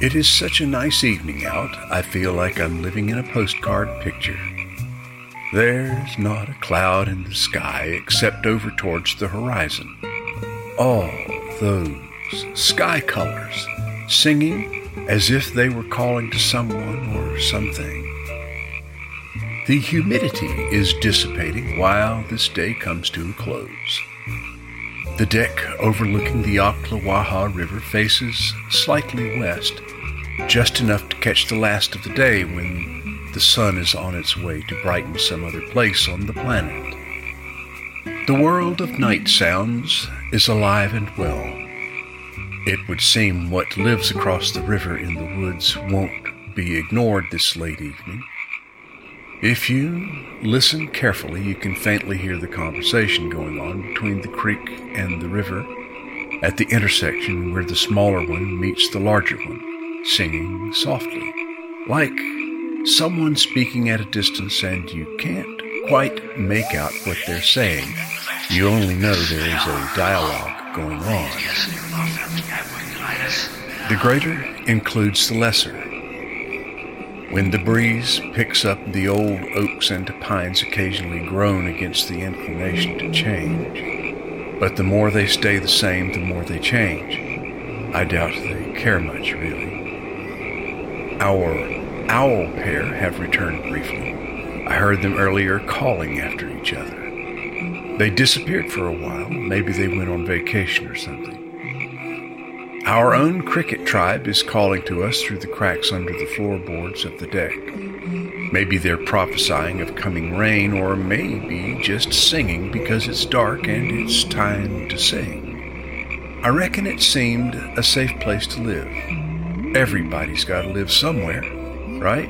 It is such a nice evening out, I feel like I'm living in a postcard picture. There's not a cloud in the sky except over towards the horizon. All those sky colors singing as if they were calling to someone or something. The humidity is dissipating while this day comes to a close. The deck overlooking the Ocklawaha River faces slightly west, just enough to catch the last of the day when the sun is on its way to brighten some other place on the planet. The world of night sounds is alive and well. It would seem what lives across the river in the woods won't be ignored this late evening. If you listen carefully, you can faintly hear the conversation going on between the creek and the river at the intersection where the smaller one meets the larger one, singing softly, like someone speaking at a distance and you can't quite make out what they're saying. You only know there is a dialogue going on. The greater includes the lesser when the breeze picks up, the old oaks and pines occasionally groan against the inclination to change. But the more they stay the same, the more they change. I doubt they care much, really. Our owl pair have returned briefly. I heard them earlier calling after each other. They disappeared for a while. Maybe they went on vacation or something. Our own cricket tribe is calling to us through the cracks under the floorboards of the deck. Maybe they're prophesying of coming rain, or maybe just singing because it's dark and it's time to sing. I reckon it seemed a safe place to live. Everybody's got to live somewhere, right?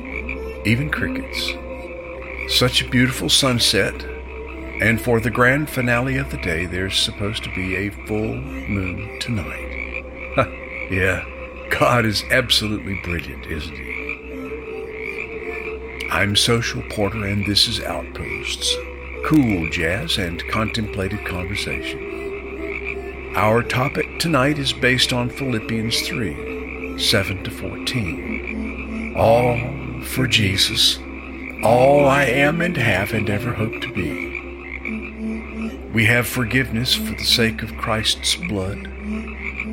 Even crickets. Such a beautiful sunset, and for the grand finale of the day, there's supposed to be a full moon tonight. Yeah, God is absolutely brilliant, isn't he? I'm Social Porter, and this is Outposts cool jazz and contemplated conversation. Our topic tonight is based on Philippians 3 7 to 14. All for Jesus, all I am and have and ever hope to be. We have forgiveness for the sake of Christ's blood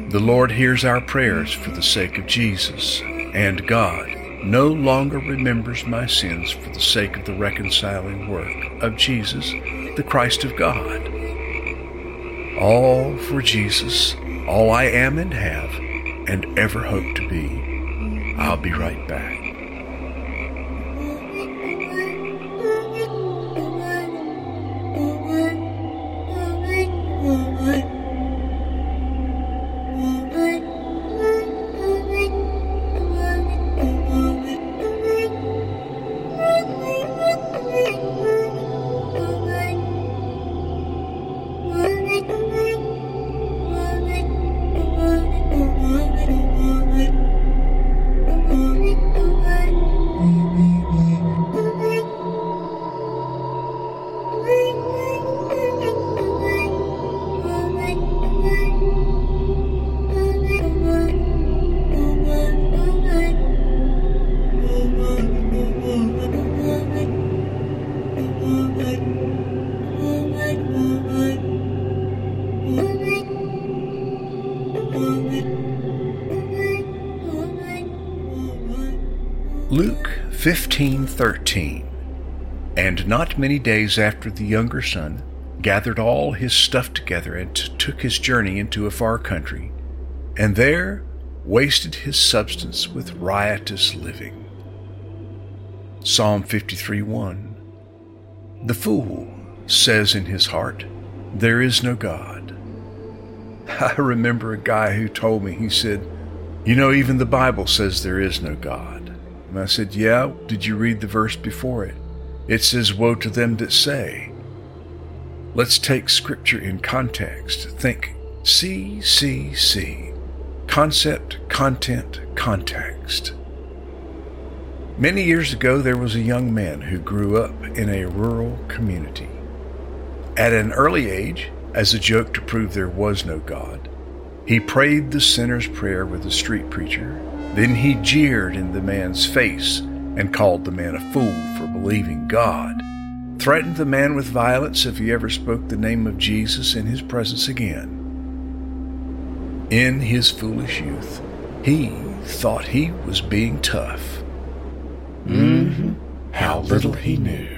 the Lord hears our prayers for the sake of Jesus, and God no longer remembers my sins for the sake of the reconciling work of Jesus, the Christ of God. All for Jesus, all I am and have, and ever hope to be. I'll be right back. Luke 15:13 And not many days after the younger son gathered all his stuff together and took his journey into a far country and there wasted his substance with riotous living. Psalm 53:1 The fool says in his heart, there is no God. I remember a guy who told me, he said, You know, even the Bible says there is no God. And I said, Yeah, did you read the verse before it? It says, Woe to them that say. Let's take scripture in context. Think C, C, C. Concept, content, context. Many years ago, there was a young man who grew up in a rural community. At an early age, as a joke to prove there was no God, he prayed the sinner's prayer with a street preacher Then he jeered in the man's face and called the man a fool for believing God, threatened the man with violence if he ever spoke the name of Jesus in his presence again. In his foolish youth, he thought he was being tough. Mm-hmm. How little he knew.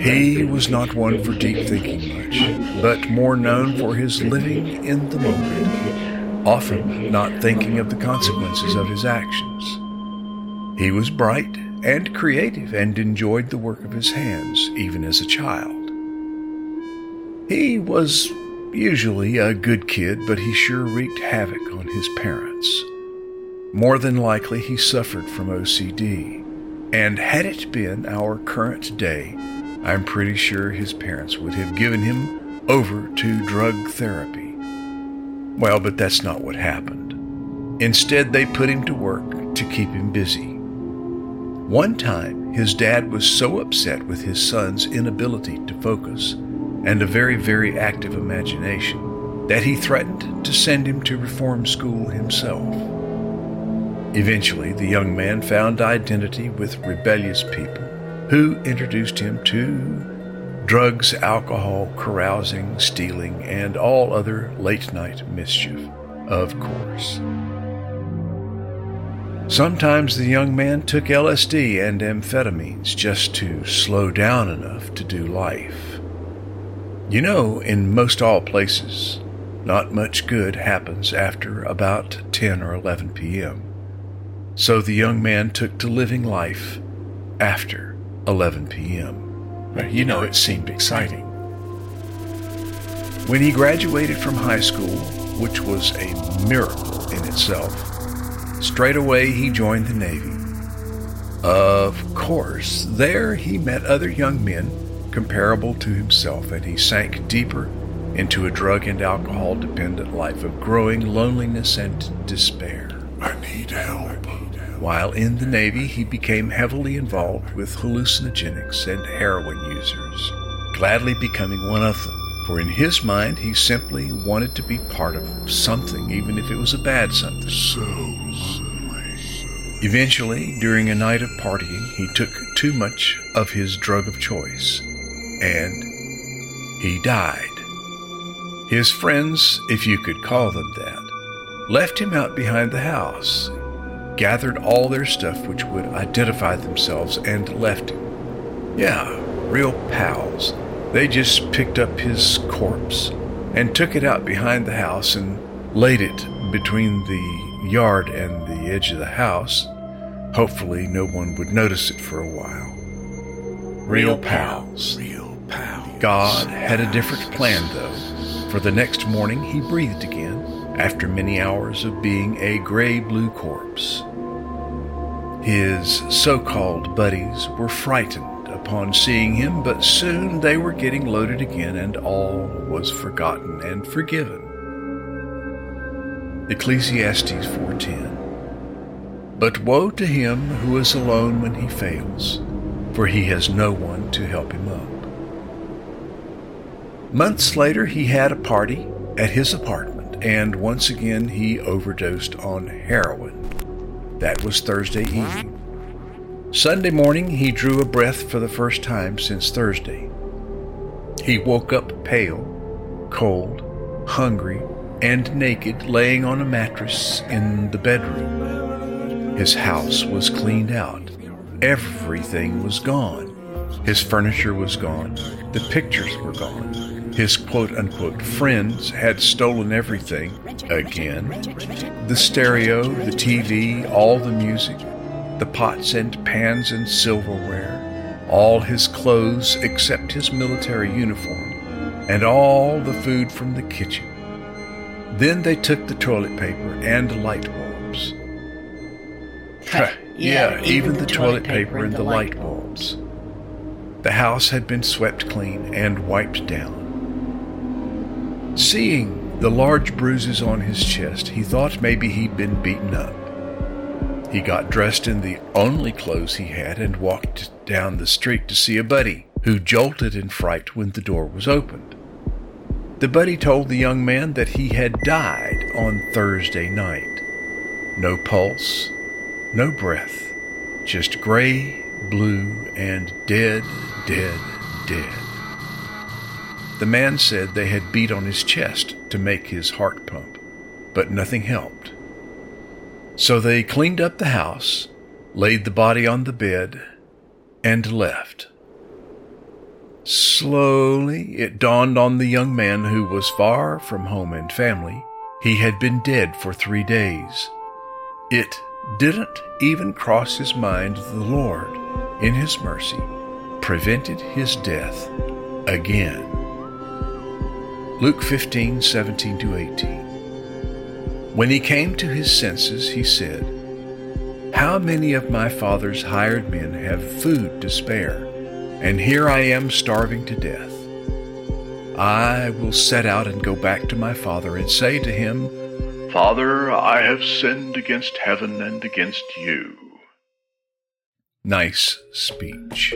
He was not one for deep thinking much, but more known for his living in the moment, often not thinking of the consequences of his actions. He was bright and creative and enjoyed the work of his hands, even as a child. He was usually a good kid, but he sure wreaked havoc on his parents. More than likely, he suffered from OCD, and had it been our current day, I'm pretty sure his parents would have given him over to drug therapy. Well, but that's not what happened. Instead, they put him to work to keep him busy. One time, his dad was so upset with his son's inability to focus and a very, very active imagination that he threatened to send him to reform school himself. Eventually, the young man found identity with rebellious people who introduced him to drugs, alcohol, carousing, stealing, and all other late night mischief, of course. Sometimes the young man took LSD and amphetamines just to slow down enough to do life. You know, in most all places, not much good happens after about 10 or 11 p.m. So the young man took to living life after 11 p.m. You know, it seemed exciting. When he graduated from high school, which was a miracle in itself, straight away he joined the Navy. Of course, there he met other young men comparable to himself, and he sank deeper into a drug and alcohol dependent life of growing loneliness and despair. I need help. While in the Navy, he became heavily involved with hallucinogenics and heroin users, gladly becoming one of them. For in his mind, he simply wanted to be part of something, even if it was a bad something. So lonely. Eventually, during a night of partying, he took too much of his drug of choice, and he died. His friends, if you could call them that, left him out behind the house, gathered all their stuff which would identify themselves, and left him. Yeah, real pals. They just picked up his corpse and took it out behind the house and laid it between the yard and the edge of the house. Hopefully, no one would notice it for a while. Real pals. Real pals. God had a different plan, though. For the next morning, he breathed again after many hours of being a gray blue corpse. His so called buddies were frightened upon seeing him, but soon they were getting loaded again, and all was forgotten and forgiven. Ecclesiastes 4:10 But woe to him who is alone when he fails, for he has no one to help him up. Months later, he had a party at his apartment, and once again he overdosed on heroin. That was Thursday evening. Sunday morning, he drew a breath for the first time since Thursday. He woke up pale, cold, hungry, and naked, laying on a mattress in the bedroom. His house was cleaned out. Everything was gone. His furniture was gone. The pictures were gone. His quote unquote friends had stolen everything again. The stereo, the TV, all the music, the pots and pans and silverware, all his clothes except his military uniform, and all the food from the kitchen. Then they took the toilet paper and light bulbs. yeah, even the toilet paper and the light bulbs. The house had been swept clean and wiped down. Seeing the large bruises on his chest, he thought maybe he'd been beaten up. He got dressed in the only clothes he had and walked down the street to see a buddy, who jolted in fright when the door was opened. The buddy told the young man that he had died on Thursday night. No pulse, no breath, just gray, blue, and dead, dead, dead. The man said they had beat on his chest to make his heart pump, but nothing helped. So they cleaned up the house, laid the body on the bed, and left. Slowly it dawned on the young man who was far from home and family. He had been dead for three days. It didn't even cross his mind the Lord, in his mercy, prevented his death again. Luke 15, 17 to 18. When he came to his senses, he said, How many of my father's hired men have food to spare? and here I am starving to death. I will set out and go back to my father and say to him, Father, I have sinned against heaven and against you. Nice speech.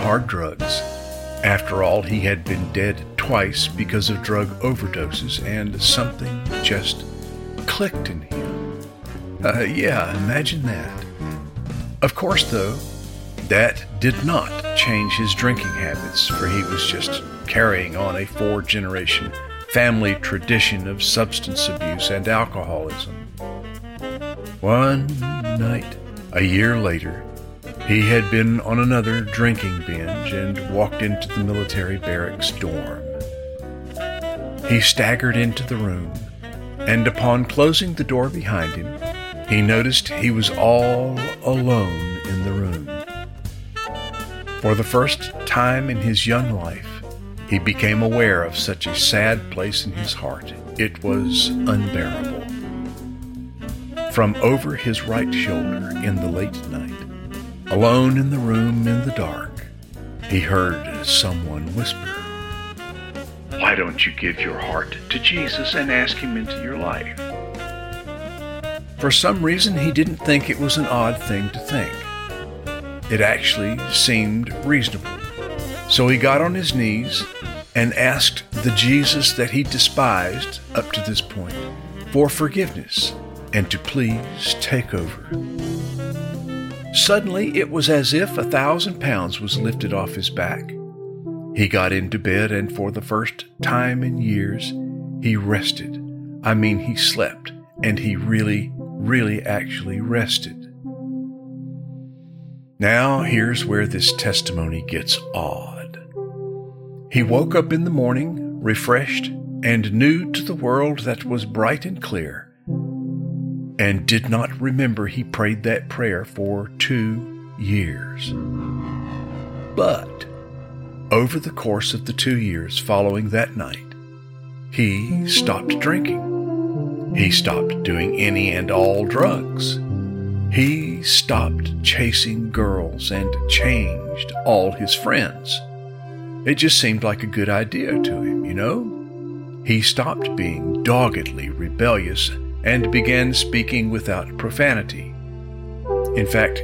Hard drugs. After all, he had been dead twice because of drug overdoses, and something just clicked in him. Uh, yeah, imagine that. Of course, though, that did not change his drinking habits, for he was just carrying on a four generation family tradition of substance abuse and alcoholism. One night, a year later, he had been on another drinking binge and walked into the military barracks dorm. He staggered into the room, and upon closing the door behind him, he noticed he was all alone in the room. For the first time in his young life, he became aware of such a sad place in his heart. It was unbearable. From over his right shoulder in the late night, alone in the room in the dark, he heard someone whisper, Why don't you give your heart to Jesus and ask Him into your life? For some reason, he didn't think it was an odd thing to think. It actually seemed reasonable. So he got on his knees and asked the Jesus that he despised up to this point for forgiveness and to please take over. Suddenly, it was as if a thousand pounds was lifted off his back. He got into bed, and for the first time in years, he rested. I mean, he slept, and he really, really actually rested. Now, here's where this testimony gets odd. He woke up in the morning, refreshed, and new to the world that was bright and clear and did not remember he prayed that prayer for two years. But over the course of the two years following that night, he stopped drinking. He stopped doing any and all drugs. He stopped chasing girls and changed all his friends. It just seemed like a good idea to him, you know? He stopped being doggedly rebellious and began speaking without profanity. In fact,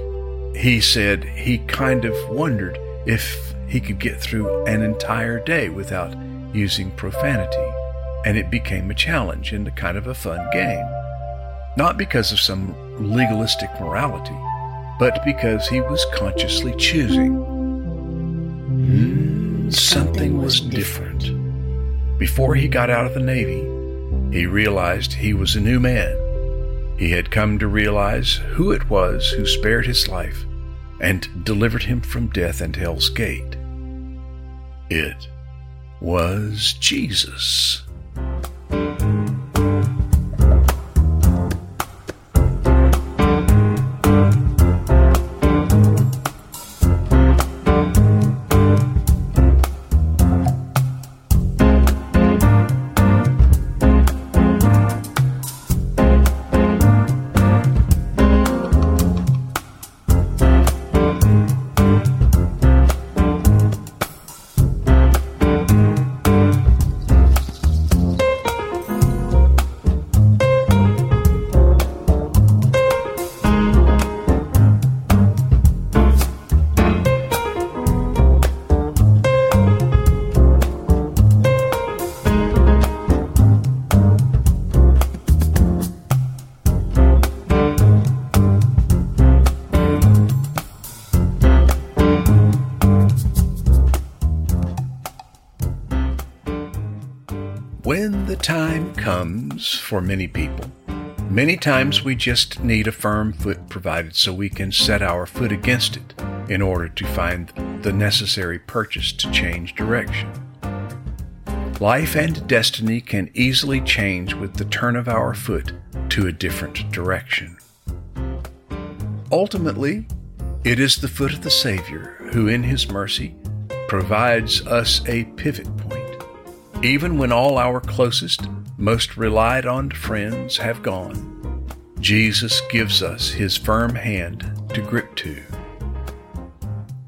he said he kind of wondered if he could get through an entire day without using profanity, and it became a challenge and a kind of a fun game. Not because of some legalistic morality, but because he was consciously choosing. Mm, something was different. Before he got out of the Navy, he realized he was a new man. He had come to realize who it was who spared his life and delivered him from death and hell's gate. It was Jesus. Comes for many people, many times we just need a firm foot provided so we can set our foot against it in order to find the necessary purchase to change direction. Life and destiny can easily change with the turn of our foot to a different direction. Ultimately, it is the foot of the Savior who, in His mercy, provides us a pivot point even when all our closest, most relied on friends have gone, Jesus gives us his firm hand to grip to.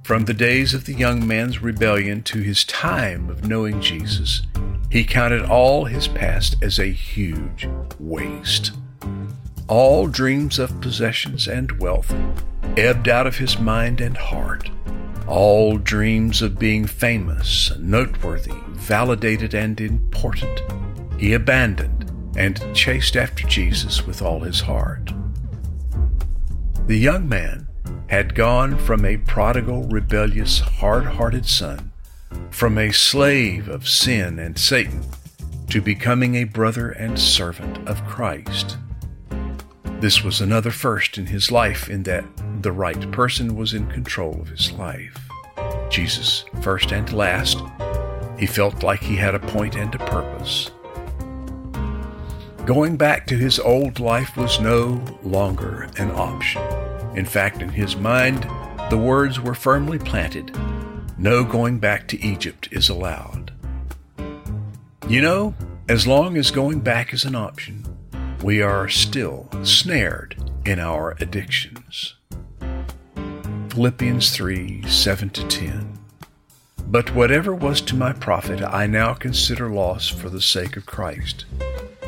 From the days of the young man's rebellion to his time of knowing Jesus, he counted all his past as a huge waste. All dreams of possessions and wealth ebbed out of his mind and heart. All dreams of being famous, noteworthy, validated, and important, he abandoned and chased after Jesus with all his heart. The young man had gone from a prodigal, rebellious, hard hearted son, from a slave of sin and Satan, to becoming a brother and servant of Christ. This was another first in his life in that the right person was in control of his life. Jesus, first and last, he felt like he had a point and a purpose. Going back to his old life was no longer an option. In fact, in his mind, the words were firmly planted no going back to Egypt is allowed. You know, as long as going back is an option, we are still snared in our addictions. Philippians 3 7 to 10. But whatever was to my profit, I now consider loss for the sake of Christ.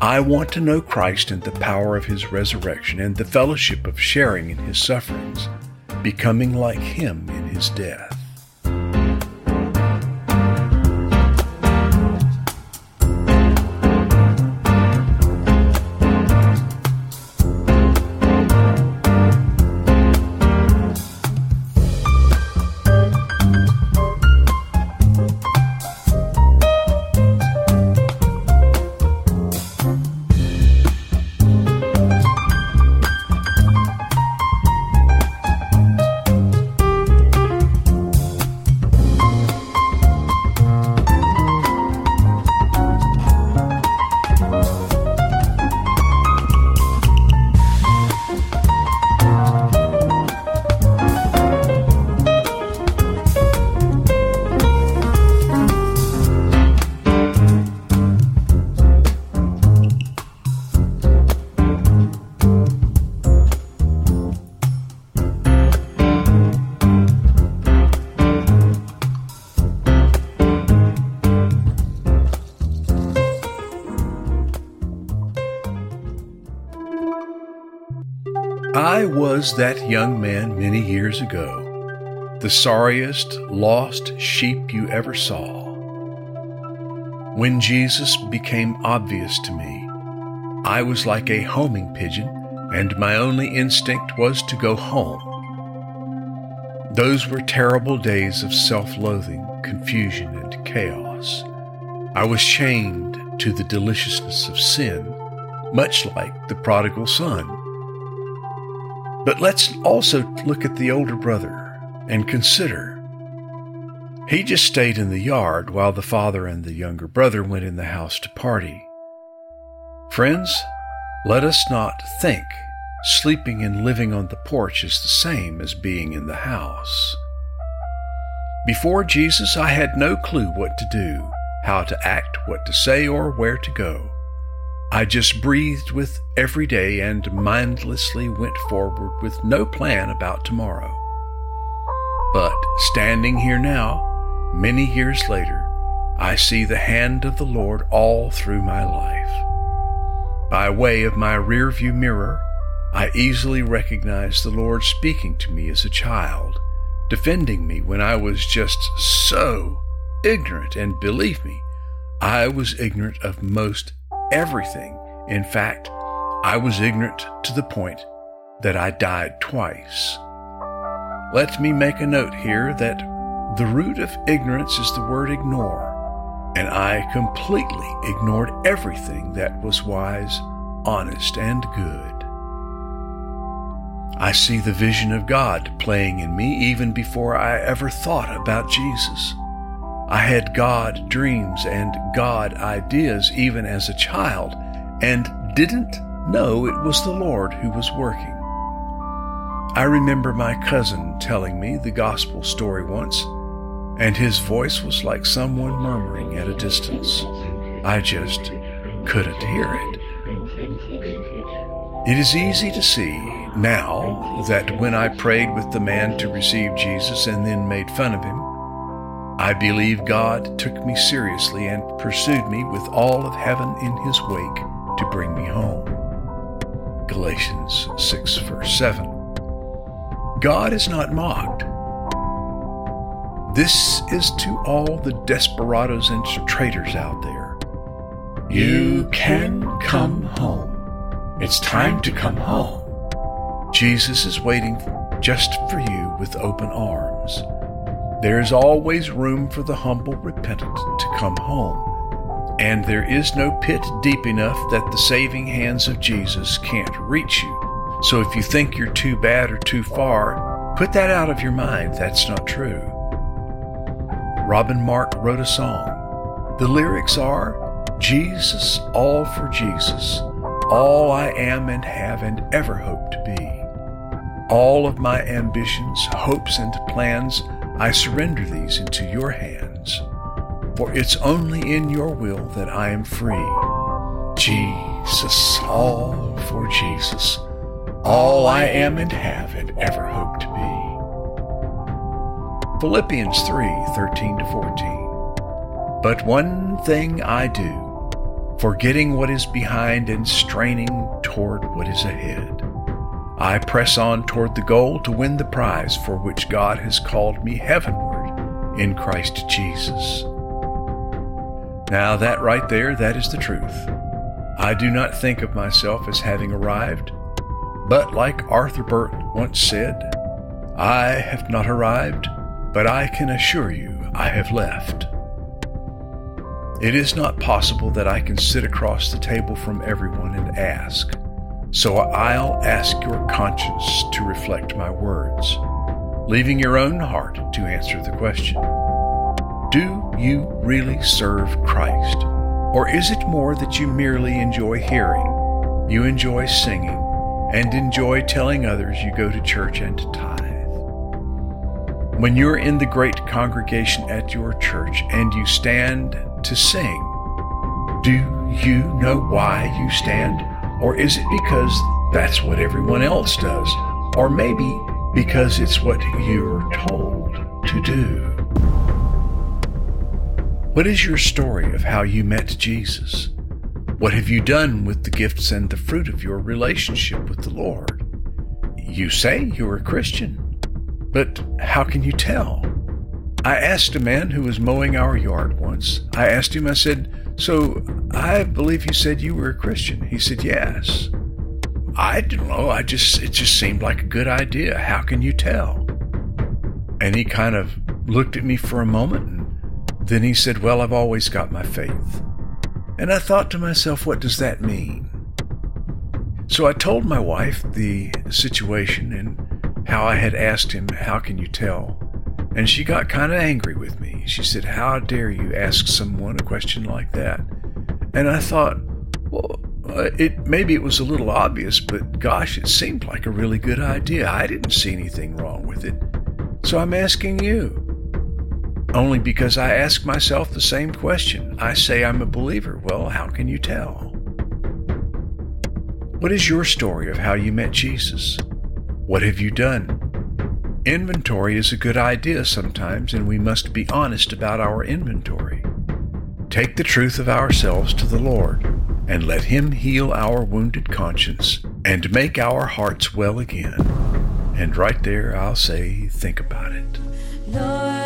I want to know Christ and the power of his resurrection and the fellowship of sharing in his sufferings, becoming like him in his death was that young man many years ago, the sorriest lost sheep you ever saw. When Jesus became obvious to me, I was like a homing pigeon, and my only instinct was to go home. Those were terrible days of self loathing, confusion, and chaos. I was chained to the deliciousness of sin, much like the prodigal son. But let's also look at the older brother and consider. He just stayed in the yard while the father and the younger brother went in the house to party. Friends, let us not think sleeping and living on the porch is the same as being in the house. Before Jesus, I had no clue what to do, how to act, what to say, or where to go. I just breathed with every day and mindlessly went forward with no plan about tomorrow. But standing here now, many years later, I see the hand of the Lord all through my life. By way of my rearview mirror, I easily recognize the Lord speaking to me as a child, defending me when I was just so ignorant, and believe me, I was ignorant of most everything. In fact, I was ignorant to the point that I died twice. Let me make a note here that the root of ignorance is the word ignore, and I completely ignored everything that was wise, honest, and good. I see the vision of God playing in me even before I ever thought about Jesus. I had God dreams and God ideas even as a child and didn't know it was the Lord who was working. I remember my cousin telling me the gospel story once, and his voice was like someone murmuring at a distance. I just couldn't hear it. It is easy to see now that when I prayed with the man to receive Jesus and then made fun of him, I believe God took me seriously and pursued me with all of heaven in his wake to bring me home. Galatians 6, verse 7. God is not mocked. This is to all the desperados and traitors out there. You can come home. It's time to come home. Jesus is waiting just for you with open arms. There is always room for the humble repentant to come home, and there is no pit deep enough that the saving hands of Jesus can't reach you. So if you think you're too bad or too far, put that out of your mind. That's not true. Robin Mark wrote a song. The lyrics are Jesus, all for Jesus, all I am and have and ever hope to be. All of my ambitions, hopes, and plans I surrender these into your hands, for it's only in your will that I am free. Jesus, all for Jesus, all I am and have and ever hope to be. Philippians 3 13 to 14. But one thing I do, forgetting what is behind and straining toward what is ahead. I press on toward the goal to win the prize for which God has called me heavenward in Christ Jesus. Now, that right there, that is the truth. I do not think of myself as having arrived, but like Arthur Burton once said, I have not arrived, but I can assure you I have left. It is not possible that I can sit across the table from everyone and ask, so I'll ask your conscience to reflect my words, leaving your own heart to answer the question Do you really serve Christ? Or is it more that you merely enjoy hearing, you enjoy singing, and enjoy telling others you go to church and tithe? When you're in the great congregation at your church and you stand to sing, do you know why you stand? Or is it because that's what everyone else does? Or maybe because it's what you're told to do? What is your story of how you met Jesus? What have you done with the gifts and the fruit of your relationship with the Lord? You say you're a Christian, but how can you tell? I asked a man who was mowing our yard once. I asked him, I said, So I believe you said you were a Christian. He said, Yes. I don't know. I just, it just seemed like a good idea. How can you tell? And he kind of looked at me for a moment and then he said, Well, I've always got my faith. And I thought to myself, What does that mean? So I told my wife the situation and how I had asked him, How can you tell? And she got kind of angry with me. She said, How dare you ask someone a question like that? And I thought, Well, uh, it maybe it was a little obvious, but gosh, it seemed like a really good idea. I didn't see anything wrong with it. So I'm asking you. Only because I ask myself the same question. I say I'm a believer. Well, how can you tell? What is your story of how you met Jesus? What have you done? Inventory is a good idea sometimes, and we must be honest about our inventory. Take the truth of ourselves to the Lord, and let Him heal our wounded conscience and make our hearts well again. And right there, I'll say, think about it. Some,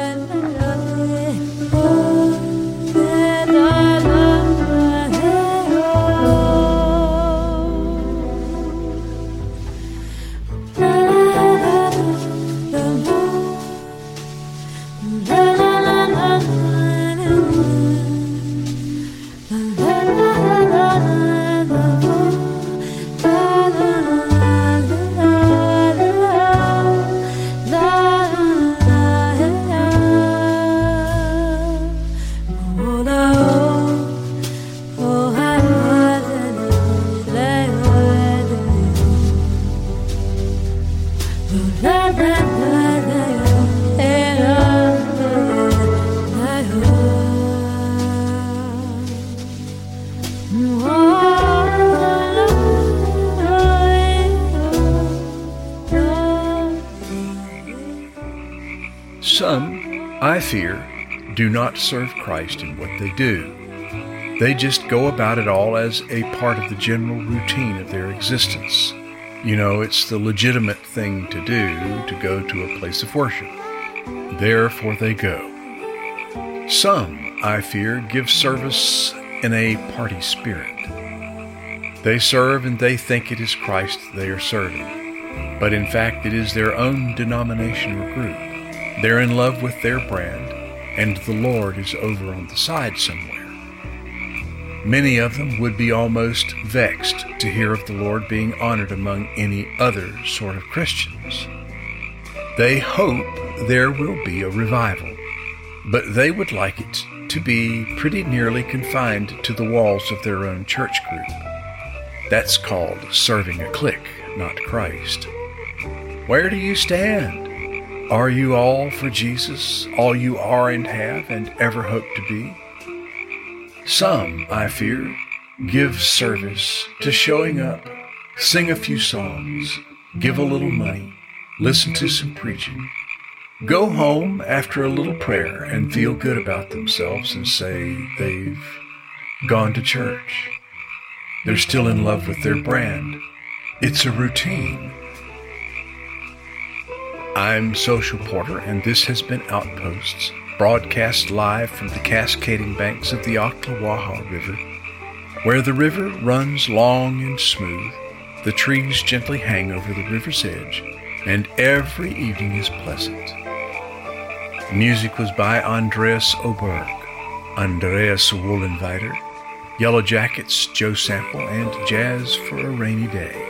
not serve Christ in what they do. They just go about it all as a part of the general routine of their existence. You know, it's the legitimate thing to do to go to a place of worship. Therefore they go. Some, I fear, give service in a party spirit. They serve and they think it is Christ they are serving, but in fact it is their own denomination or group. They're in love with their brand, and the Lord is over on the side somewhere. Many of them would be almost vexed to hear of the Lord being honored among any other sort of Christians. They hope there will be a revival, but they would like it to be pretty nearly confined to the walls of their own church group. That's called serving a clique, not Christ. Where do you stand? Are you all for Jesus, all you are and have and ever hope to be? Some, I fear, give service to showing up, sing a few songs, give a little money, listen to some preaching, go home after a little prayer and feel good about themselves and say they've gone to church. They're still in love with their brand. It's a routine. I'm Social Porter, and this has been Outposts, broadcast live from the cascading banks of the Ocklawaha River, where the river runs long and smooth, the trees gently hang over the river's edge, and every evening is pleasant. Music was by Andreas Oberg, Andreas Wollenweider, Yellow Jackets, Joe Sample, and Jazz for a Rainy Day.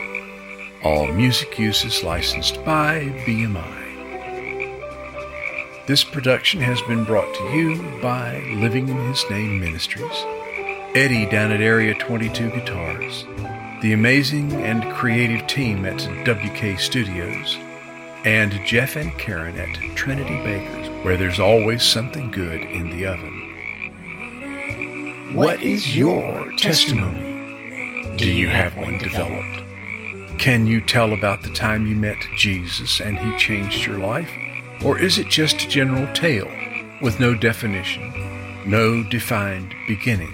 All music use is licensed by BMI. This production has been brought to you by Living in His Name Ministries, Eddie down at Area 22 Guitars, the amazing and creative team at WK Studios, and Jeff and Karen at Trinity Bakers, where there's always something good in the oven. What is your testimony? Do you have one developed? Can you tell about the time you met Jesus and he changed your life? Or is it just a general tale with no definition, no defined beginning?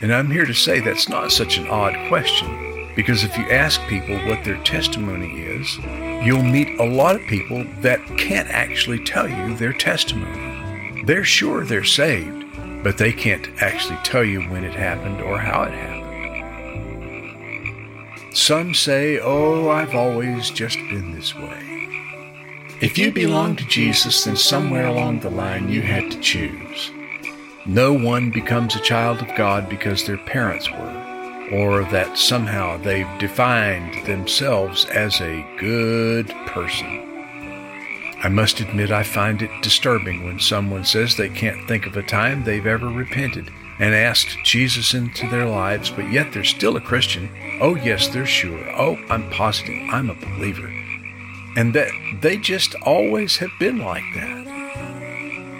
And I'm here to say that's not such an odd question. Because if you ask people what their testimony is, you'll meet a lot of people that can't actually tell you their testimony. They're sure they're saved, but they can't actually tell you when it happened or how it happened. Some say, Oh, I've always just been this way. If you belong to Jesus, then somewhere along the line you had to choose. No one becomes a child of God because their parents were, or that somehow they've defined themselves as a good person. I must admit I find it disturbing when someone says they can't think of a time they've ever repented and asked Jesus into their lives, but yet they're still a Christian. Oh, yes, they're sure. Oh, I'm positive. I'm a believer. And that they just always have been like that.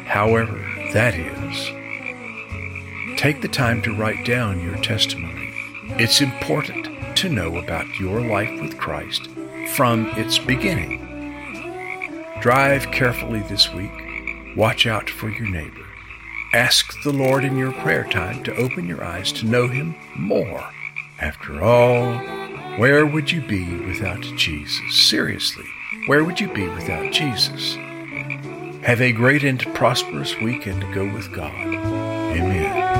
However, that is. Take the time to write down your testimony. It's important to know about your life with Christ from its beginning. Drive carefully this week. Watch out for your neighbor. Ask the Lord in your prayer time to open your eyes to know Him more. After all, where would you be without Jesus? Seriously, where would you be without Jesus? Have a great and prosperous weekend go with God. Amen.